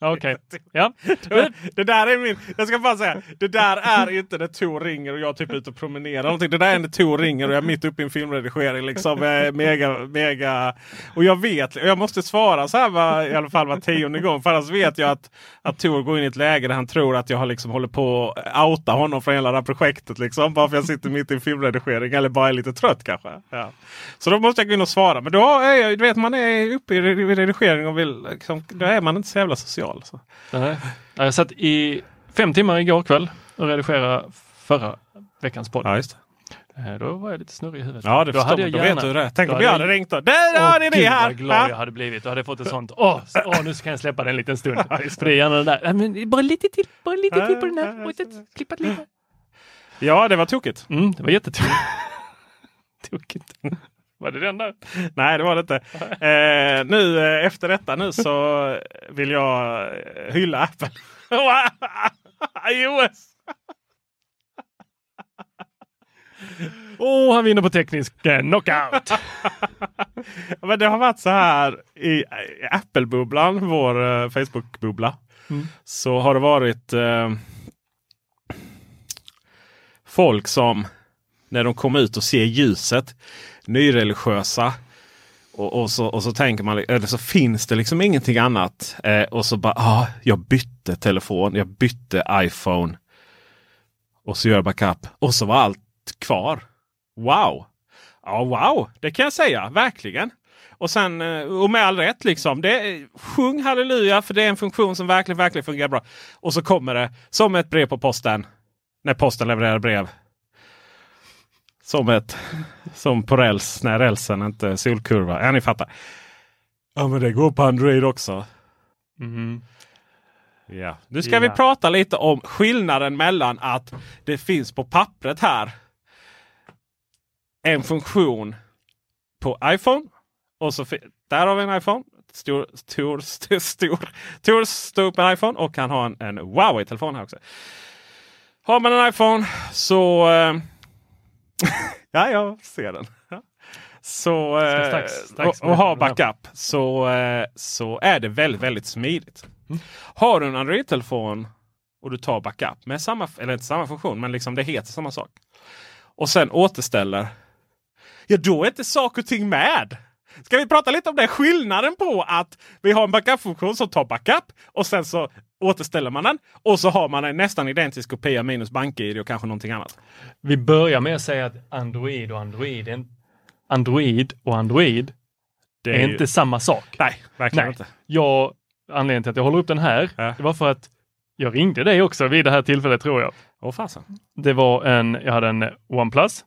Okej, ja. Det, det där är min, jag ska bara säga, det där är inte när Tor ringer och jag typ är ute och promenerar. Någonting. Det där är när Tor ringer och jag är mitt uppe i en filmredigering. Liksom, mega, mega, och jag vet, och jag måste svara så här var, i alla fall var tionde gång. För annars vet jag att, att Tor går in i ett läge där han tror att jag har liksom håller på att outa honom från hela det här projektet. Liksom, bara för att jag sitter mitt i en filmredigering eller bara är lite trött kanske. Ja. Så då måste jag gå in och svara. Men då är jag, du vet man är uppe i redigering och vill, liksom, då är man inte så jävla social. Så. Nej. Ja, Jag satt i fem timmar igår kväll och redigerade förra veckans podd. Ja, det. Eh, Då var jag lite snurrig i huvudet. Ja, det då hade jag gärna, vet det. Tänk om jag hade ringt då. Där har ni det här! vad glad Ja. jag hade blivit. Då hade jag fått ett sånt, åh, så- åh nu ska jag släppa den en liten stund. För det är gärna den där, "Ja, men bara lite till, bara lite till på den här. Och Klippat lite. Ja, det var tokigt. Mm, det var jättetokigt. Tokigt. Var det den där? Nej, det var det inte. Eh, nu eh, efter detta nu så vill jag eh, hylla Apple. iOS! Åh, han vinner på teknisk eh, knockout. Men det har varit så här i Apple-bubblan, vår Facebook-bubbla. Mm. Så har det varit eh, folk som när de kommer ut och ser ljuset, nyreligiösa. Och, och, så, och så tänker man, eller så finns det liksom ingenting annat. Eh, och så bara, ah, jag bytte telefon, jag bytte iPhone. Och så gör jag backup. Och så var allt kvar. Wow! Ja, wow! Det kan jag säga, verkligen. Och sen, eh, och med all rätt liksom. Det, sjung halleluja för det är en funktion som verkligen, verkligen fungerar bra. Och så kommer det som ett brev på posten. När posten levererar brev. Som ett, som på räls när rälsen inte är solkurva. Ja, ni fattar. Ja, men det går på Android också. Mhm. Ja. Nu ska vi Ja. prata lite om skillnaden mellan att det finns på pappret här en funktion på iPhone. Och så där har vi en iPhone. Stor, stor, stor, stor, stor, stor på en iPhone och han har en, en Huawei-telefon här också. Har man en iPhone så... Eh, ja, jag ser den. Så, Ska eh, strax- strax och, och ha den backup så, eh, så är det väldigt, väldigt smidigt. Har du en Android-telefon och du tar backup med samma, eller inte samma funktion, men liksom det heter samma sak. Och sen återställer. Ja, då är inte saker och ting med. Ska vi prata lite om det? Skillnaden på att vi har en backup-funktion som tar backup och sen så återställer man den. Och så har man en nästan identisk kopia minus BankID och kanske någonting annat. Vi börjar med att säga att Android och Android, Android och Android Det är, är ju- inte samma sak. Nej, verkligen Nej. inte. Jag, anledningen till att jag håller upp den här, Ja. det var för att jag ringde dig också vid det här tillfället tror jag. Åh fasen. Det var en, jag hade en OnePlus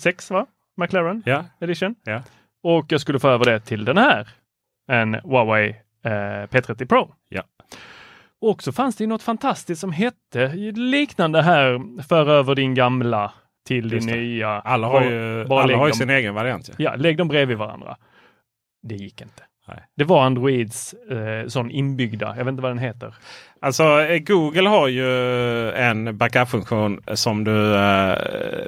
6 va? McLaren Ja, Edition. ja. Och jag skulle få över det till den här. En Huawei eh, P30 Pro. Ja. Och så fanns det ju något fantastiskt som hette liknande här, för över din gamla till Just din det. nya. Alla har ju, bara alla har ju sin egen variant. Ja. Ja, lägg dem bredvid varandra. Det gick inte. Nej. Det var Androids eh, sån inbyggda, jag vet inte vad den heter. Alltså eh, Google har ju en backup-funktion som, du, eh,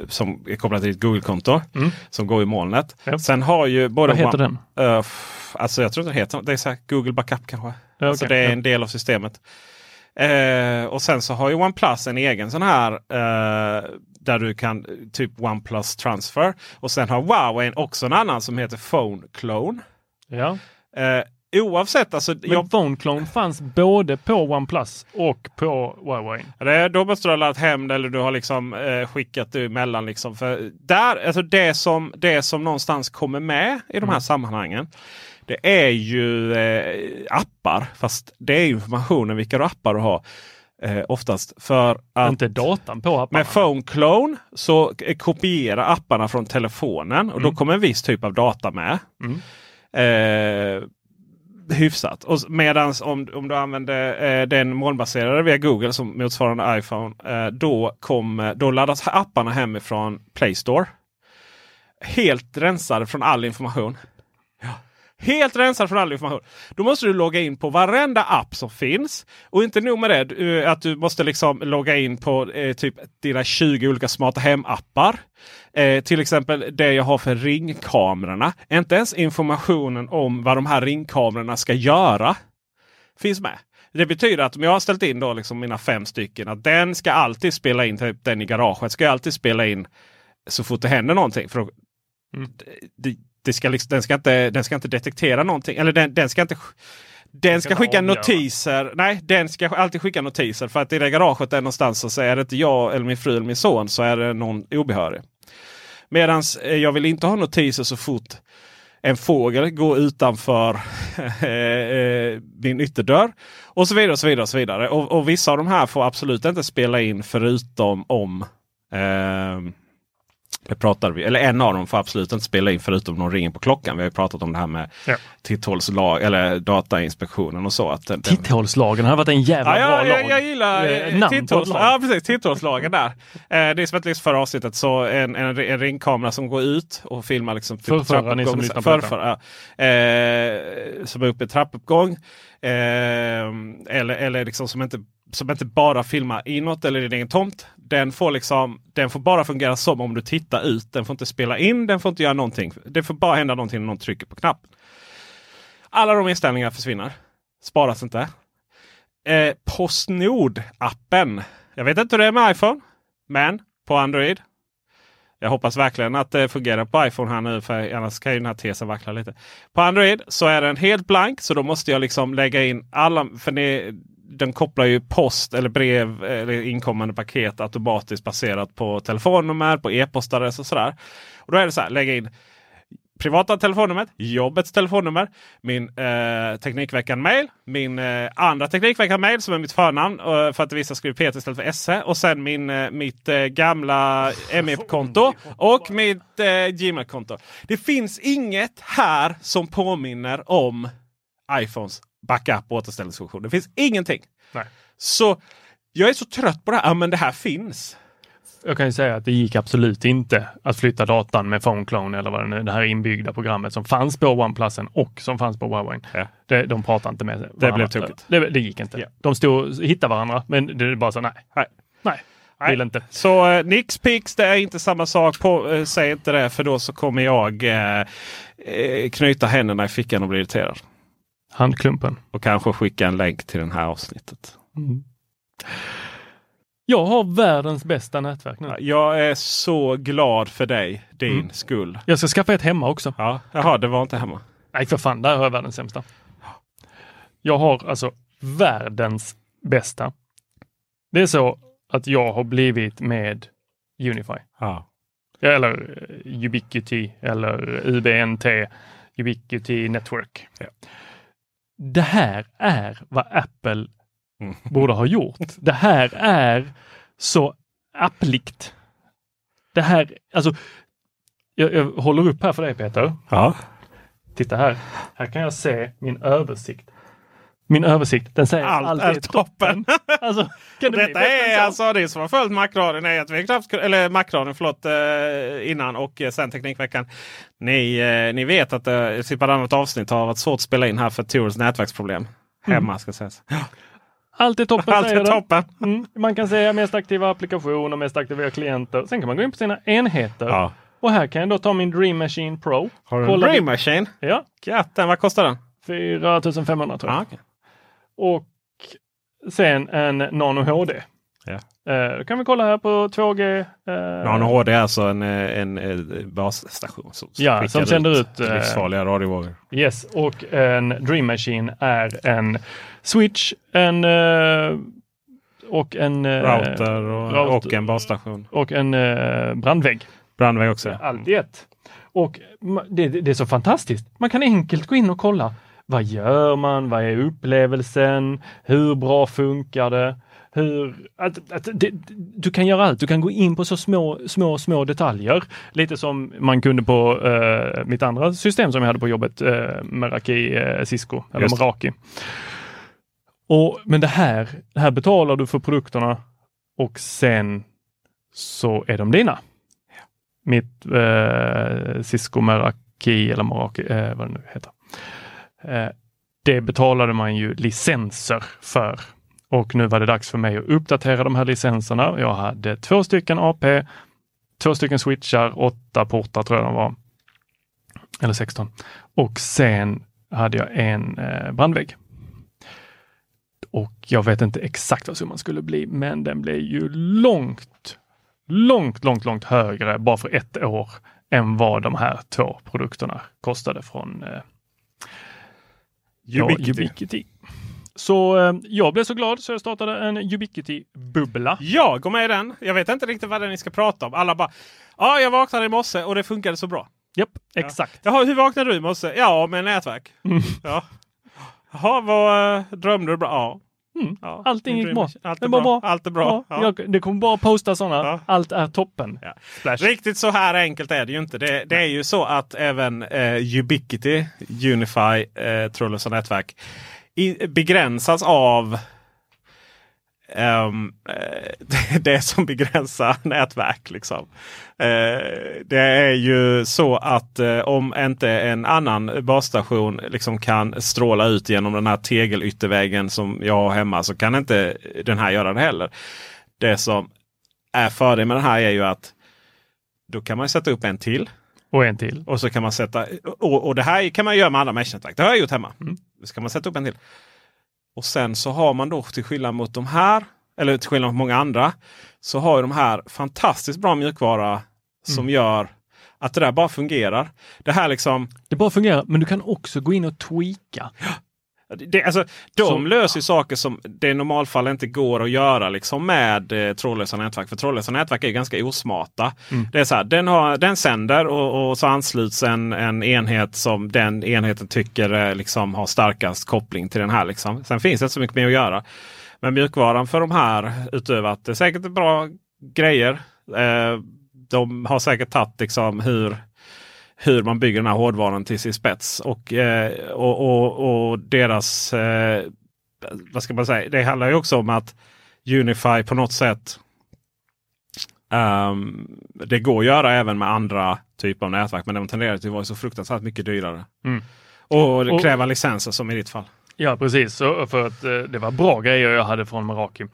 som är kopplad till ditt Google-konto. Mm. Som går i molnet. Ja. Sen har ju både... Vad heter One- den? F- alltså jag tror inte det heter Det är så Google Backup kanske. Ja, Alltså det är en del av systemet. Eh, och sen så har ju OnePlus en egen sån här eh, där du kan typ OnePlus Transfer. Och sen har Huawei också en annan som heter Phone Clone. Ja. Eh, oavsett, alltså, Men jag, Phone Clone fanns både på OnePlus och på Huawei. det, då måste du ha laddat hem det eller du har liksom eh, skickat det emellan. Liksom. För där, alltså det, som, det som någonstans kommer med i de här sammanhangen. Det är ju eh, appar. Fast det är informationen vilka appar du har. Eh, oftast. För att Inte datan på apparna. med Phone Clone så kopierar apparna från telefonen och då kommer en viss typ av data med. Mm. Eh, hyfsat. Medan om, om du använder eh, den molnbaserade via Google som motsvarande iPhone. Eh, då, kommer, då laddas apparna hemifrån Play Store. Helt rensade från all information. Ja. Helt rensad från all information. Då måste du logga in på varenda app som finns. Och inte nog med det, eh, att du måste liksom logga in på eh, typ dina 20 olika smarta hem-appar. Eh, till exempel det jag har för ringkamerorna. Inte ens informationen om vad de här ringkamerorna ska göra finns med. Det betyder att om jag har ställt in då liksom mina fem stycken. Att den ska alltid spela in, typ den i garaget ska alltid spela in så fort det händer någonting. För då, det, det ska liksom, den, ska inte, den ska inte detektera någonting. Eller den, den ska inte den ska, skicka notiser. Nej, den ska alltid skicka notiser. För att i det garaget där någonstans så är det inte jag eller min fru eller min son så är det någon obehörig. Medan jag vill inte ha notiser så fort en fågel går utanför eh, min ytterdörr. Och så vidare. Och så vidare, och så vidare. Och, och vissa av de här får absolut inte spela in förutom om eh, det pratade vi, eller en av dem får absolut inte spela in förutom de ringer på klockan. Vi har ju pratat om det här med Ja. titthålslag eller Datainspektionen och så. Att den, Titthålslagen hade varit en jävla Ja, bra ja, lag. jag, jag gillar Eh, eh, namn på ett titthåls, lag. ja, precis, titthålslagen där. Eh, det är som ett liksom förra avsnittet. Så en, en, en ringkamera som går ut och filmar liksom typ Förrförra, ni som lyssnar på förrförra, ja. eh, Som är uppe i trappuppgång. Eh, eller eller liksom som, inte, som inte bara filmar inåt eller i din egen tomt. Den får, liksom, den får bara fungera som om du tittar ut. Den får inte spela in, den får inte göra någonting. Det får bara hända någonting när någon trycker på knappen. Alla de inställningarna försvinner. Sparas inte. Eh, Postnord-appen. Jag vet inte hur det är med iPhone. Men på Android. Jag hoppas verkligen att det fungerar på iPhone här nu. För annars kan ju den här tesen vackla lite. På Android så är den helt blank. Så då måste jag liksom lägga in alla. För ni, den kopplar ju post eller brev eller inkommande paket automatiskt baserat på telefonnummer, på e-postadress och sådär. Och då är det så här, lägga in privata telefonnumret, jobbets telefonnummer, min eh, Teknikveckan-mail, min eh, andra Teknikveckan-mail som är mitt förnamn eh, för att vissa skriver Peter istället för SE och sen min, eh, mitt eh, gamla ME-konto och mitt eh, Gmail-konto. Det finns inget här som påminner om iPhones backup och återställningsfunktion. Det finns ingenting. Nej. Så jag är så trött på det här. Ja, men det här finns. Jag kan ju säga att det gick absolut inte att flytta datan med Phone Clone eller vad det nu är, det här inbyggda programmet som fanns på OnePlusen och som fanns på Huawei. Ja. Det, de pratade inte med varandra. blev tokigt. Det, det gick inte. Ja. De stod och hittade varandra, men det är bara så nej. Nej. Nej, Nej. vill inte. Så eh, Nix Pix det är inte samma sak. På, eh, säg inte det för då så kommer jag eh, eh, knyta händerna i fickan och bli irriterad. Handklumpen. Och kanske skicka en länk till det här avsnittet. Jag har världens bästa nätverk nu. Jag är så glad för dig, din Mm. skull. Jag ska skaffa ett hemma också. Ja, jaha, det var inte hemma. Nej, för fan, där har jag världens sämsta. Jag har alltså världens bästa. Det är så att jag har blivit med Unify. Ja. Eller eh, Ubiquity eller UBNT, Ubiquity Network. Ja. Det här är vad Apple Mm. borde ha gjort. Det här är så appligt. Det här, alltså, jag, jag håller upp här för dig Peter. ja. Titta här. Här kan jag se min översikt. Min översikt, den säger Allt allt, är är toppen. alltså, kan det Detta är så? alltså det som har följt Macradion är att vi knappt, eller Macradion förlåt, eh, innan och eh, sen Teknikveckan. Ni, eh, ni vet att eh, typ annat avsnitt har varit svårt att spela in här för Tors nätverksproblem. Hemma ska sägas. Allt är toppen Allt är toppen. Mm. Man kan säga mest aktiva applikationer, mest aktiva klienter. Sen kan man gå in på sina enheter. Ja. Och här kan jag då ta min Dream Machine Pro. Har du en Dream Machine? Ja, Katten, vad kostar den? 4500 tror jag. Ah, okej. Och sen en Nano HD. Ja. Eh, då kan vi kolla här på 2G. Eh, Nano HD är alltså en, en, en basstation som, Ja, som sänder ut, eh, livsfarliga radiovågor. Yes, och en Dream Machine är en switch, en och en Router och, router. och en basstation. och en brandvägg. Brandvägg också. Allt i ett. Och det det är så fantastiskt. Man kan enkelt gå in och kolla. Vad gör man? Vad är upplevelsen? Hur bra funkar det? Hur, att, att, det, du kan göra allt. Du kan gå in på så små, små, små detaljer. Lite som man kunde på eh, mitt andra system som jag hade på jobbet, eh, Meraki eh, Cisco, eller Just. Meraki. Och, men det här, det här betalar du för produkterna och sen så är de dina. Mitt eh, Cisco Meraki eller Meraki, eh, vad det nu heter. Eh, det betalade man ju licenser för. Och nu var det dags för mig att uppdatera de här licenserna. Jag hade två stycken AP, två stycken switchar, åtta portar tror jag de var. Eller 16. Och sen hade jag en eh, brandvägg. Och jag vet inte exakt vad summan skulle bli, men den blev ju långt, långt, långt, långt högre bara för ett år än vad de här två produkterna kostade från eh, Ubiquity. Ja, Ubiquity. Så eh, jag blev så glad så jag startade en Ubiquity-bubbla. Ja, gå med i den. Jag vet inte riktigt vad det är ni ska prata om. Alla bara Ja, jag vaknade i morse och det funkade så bra. Japp, exakt. Jaha, hur vaknade du i morse? Ja, med nätverk. Mm. Ja. Jaha, vad eh, drömde du bra? Ja. Mm. ja. Allting gick bra. Allt är bra. bra. Allt är bra. Ja, Ja. Jag, det kommer bara posta sådana. Allt är toppen. Riktigt så här enkelt är det ju inte. Det, det är ju så att även eh, Ubiquity, Unify, eh, trådlösa nätverk i, begränsas av eh, det som begränsar nätverk. Liksom. Eh, det är ju så att eh, om inte en annan basstation liksom kan stråla ut genom den här tegelytterväggen som jag har hemma så kan inte den här göra det heller. Det som är fördelen med den här är ju att då kan man sätta upp en till. Och en till. Och så kan man sätta och, och det här kan man göra med andra meshnätverk. Det har jag gjort hemma. Mm. Så kan man sätta upp en till. Och sen så har man då till skillnad mot de här, eller till skillnad mot många andra, så har de här fantastiskt bra mjukvara som Mm. gör att det där bara fungerar. Det här liksom Det bara fungerar, men du kan också gå in och tweaka. Det, alltså, de Som- löser saker som det i normalfall inte går att göra liksom med eh, trådlösa nätverk. För trådlösa nätverk är ganska osmarta. Mm. Det är så här, den, har, den sänder och, och så ansluts en, en enhet som den enheten tycker eh, liksom, har starkast koppling till den här. Liksom. Sen finns det inte så mycket mer att göra. Men mjukvaran för de här, utöver att det är säkert bra grejer. Eh, de har säkert tagit liksom, hur hur man bygger den här hårdvaran till sin spets. Och, eh, och, och, och deras, eh, vad ska man säga, det handlar ju också om att Unify på något sätt ehm, det går att göra även med andra typer av nätverk men de tenderar till att vara så fruktansvärt mycket dyrare. Mm. Och Och- kräva licenser som i ditt fall. Ja, precis. Så för att eh, det var bra grejer jag hade från Meraki.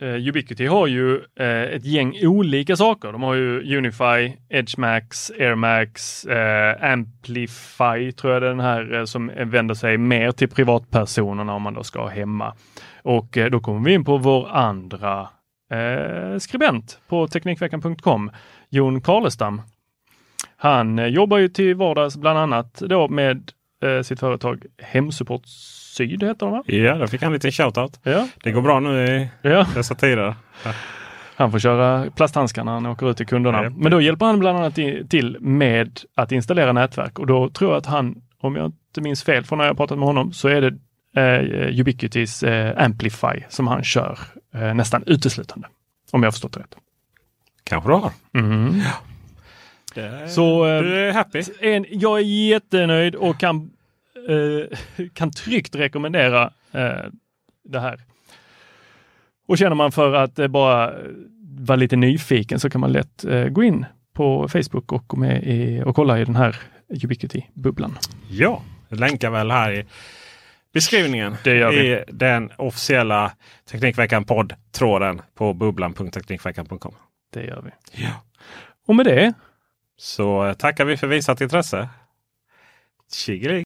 Eh, Ubiquity har ju eh, ett gäng olika saker. De har ju Unify, EdgeMax, AirMax, eh, Amplify tror jag det är den här eh, som vänder sig mer till privatpersonerna om man då ska hemma. Och eh, då kommer vi in på vår andra eh, skribent på Teknikveckan.com, Jon Karlestam. Han eh, jobbar ju till vardags bland annat då med eh, sitt företag Hemsupport Syd heter de va? Ja, där fick han en liten shoutout. Ja. Det går bra nu i ja. dessa tider. Han får köra plasthandskar när han åker ut till kunderna. Ja. Men då hjälper han bland annat till med att installera nätverk och då tror jag att han, om jag inte minns fel från när jag pratat med honom, så är det eh, Ubiquitys eh, Amplify som han kör eh, nästan uteslutande. Om jag har förstått det rätt. Kanske du har. Mm. Det- Så eh, du är happy? en, jag är jättenöjd och kan, kan tryggt rekommendera eh, det här. Och känner man för att eh, bara vara lite nyfiken så kan man lätt eh, gå in på Facebook och gå med i, och kolla i den här Ubiquity-bubblan. Ja, länkar väl här i beskrivningen. Det gör vi. I den officiella Teknikveckan podd-tråden på bubblan.teknikveckan.com. Det gör vi. Ja. Och med det Så eh, tackar vi för visat intresse. Tjingeling!